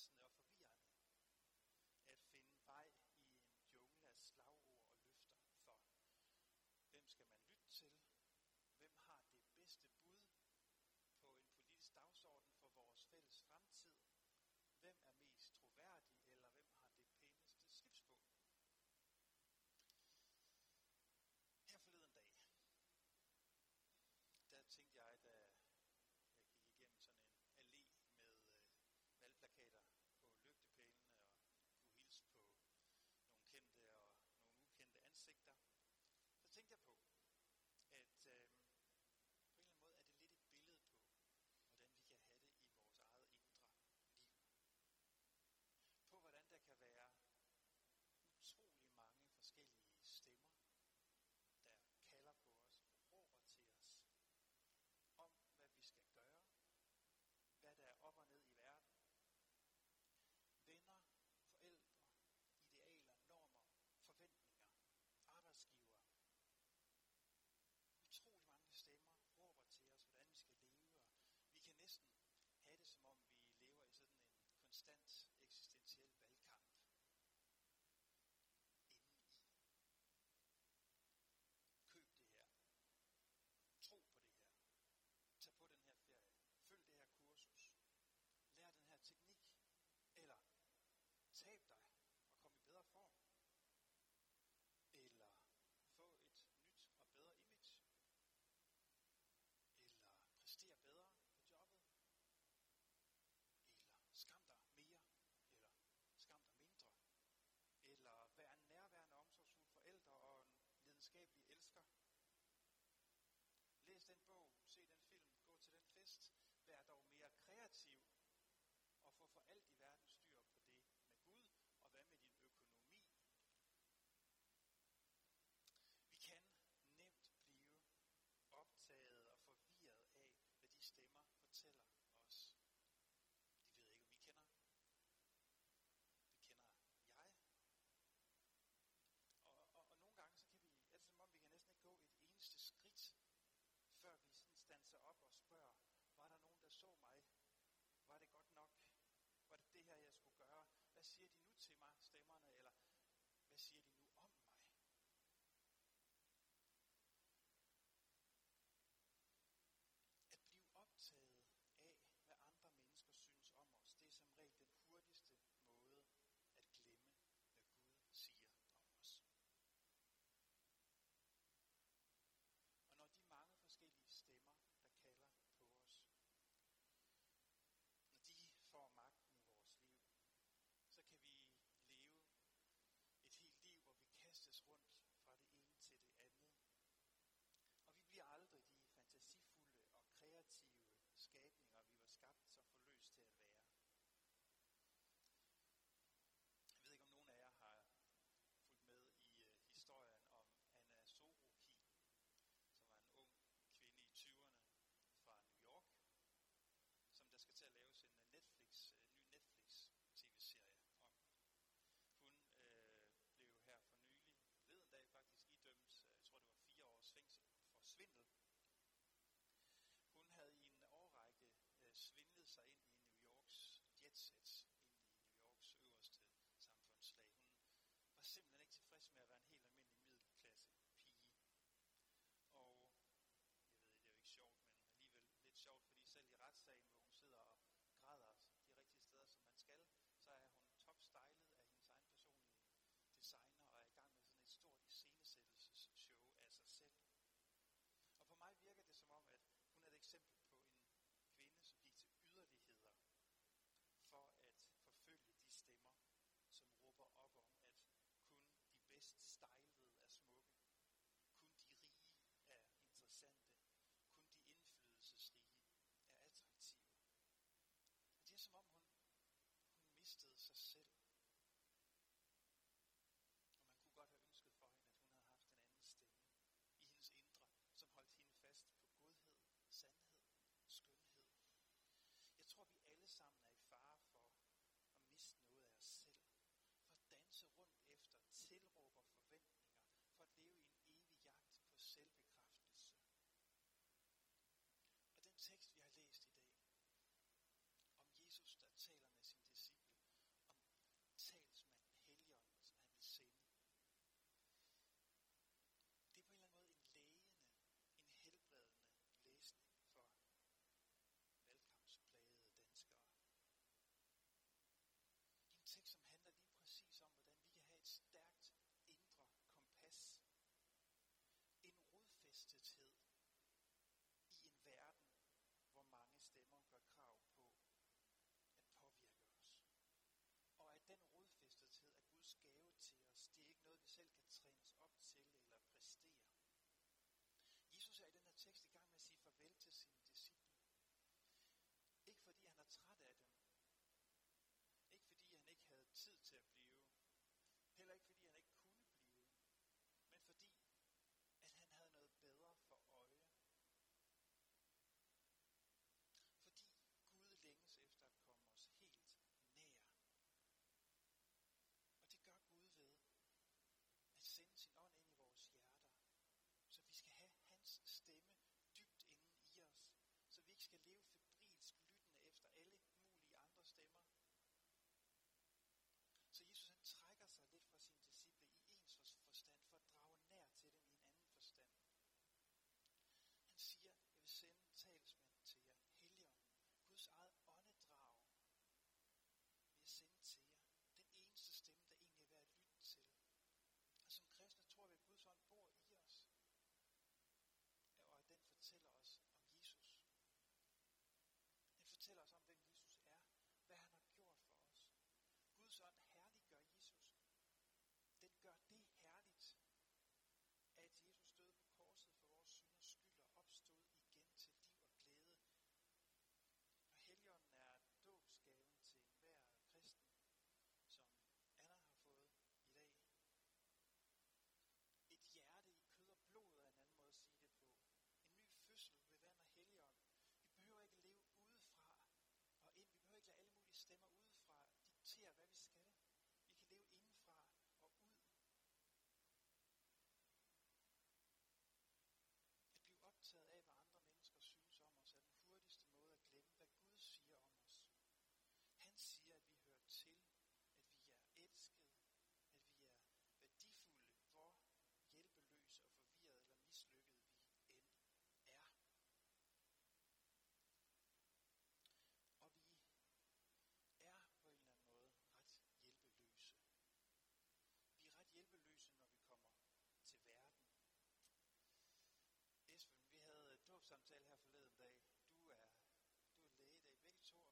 fast for of existence. simple så mig, var det godt nok? Var det det her, jeg skulle gøre? Hvad siger de nu til mig, stemmerne? Eller hvad siger de nu?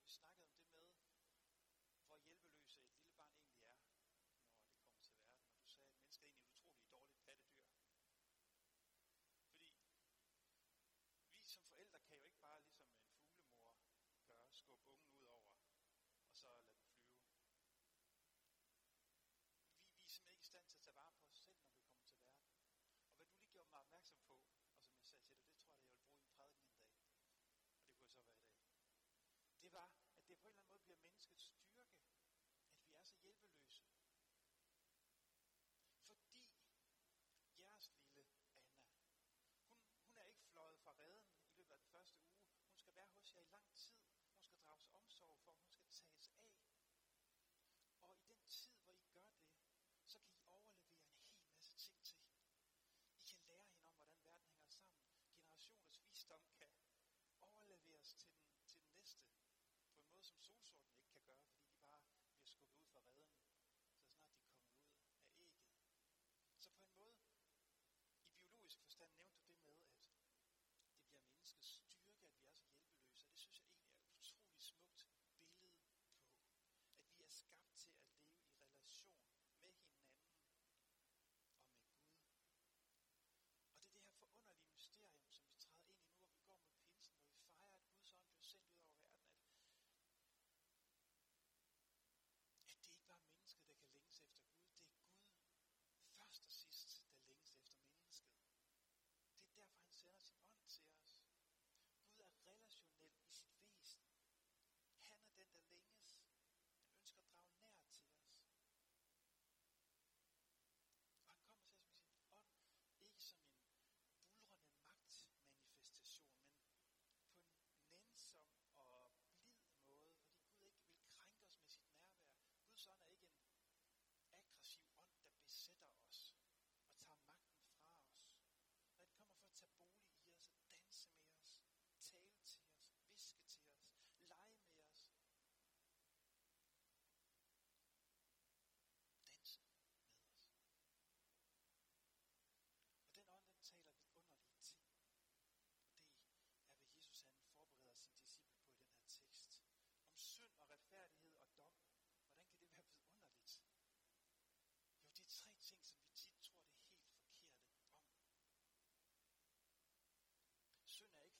vi snakkede om det med, hvor hjælpeløse et lille barn egentlig er, når det kommer til verden. Og du sagde, at mennesket er egentlig et utroligt dårligt pattedyr. Fordi vi som forældre kan jo ikke bare, ligesom en fuglemor gør, skubbe ungen ud over, og så lade den flyve. Vi, vi er simpelthen ikke i stand til at tage vare på os selv, når vi kommer til verden. Og hvad du lige gjorde mig opmærksom på, gør, at det på en eller anden måde bliver menneskets styrke, at vi er så hjælpeløse. Fordi jeres lille Anna, hun, hun er ikke fløjet fra redden i løbet af den første uge. Hun skal være hos jer i lang tid. Hun skal drages omsorg for, hun skal tages af. Og i den tid, hvor I gør det, så kan I overlevere en hel masse ting til hende. I kan lære hende om, hvordan verden hænger sammen. Generationers visdom kan sous-saut ni.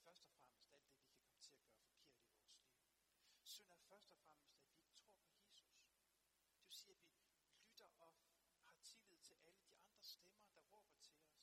først og fremmest alt det, vi kan komme til at gøre forkert i vores liv. Synd er først og fremmest, at vi ikke tror på Jesus. Det vil sige, at vi lytter og har tillid til alle de andre stemmer, der råber til os.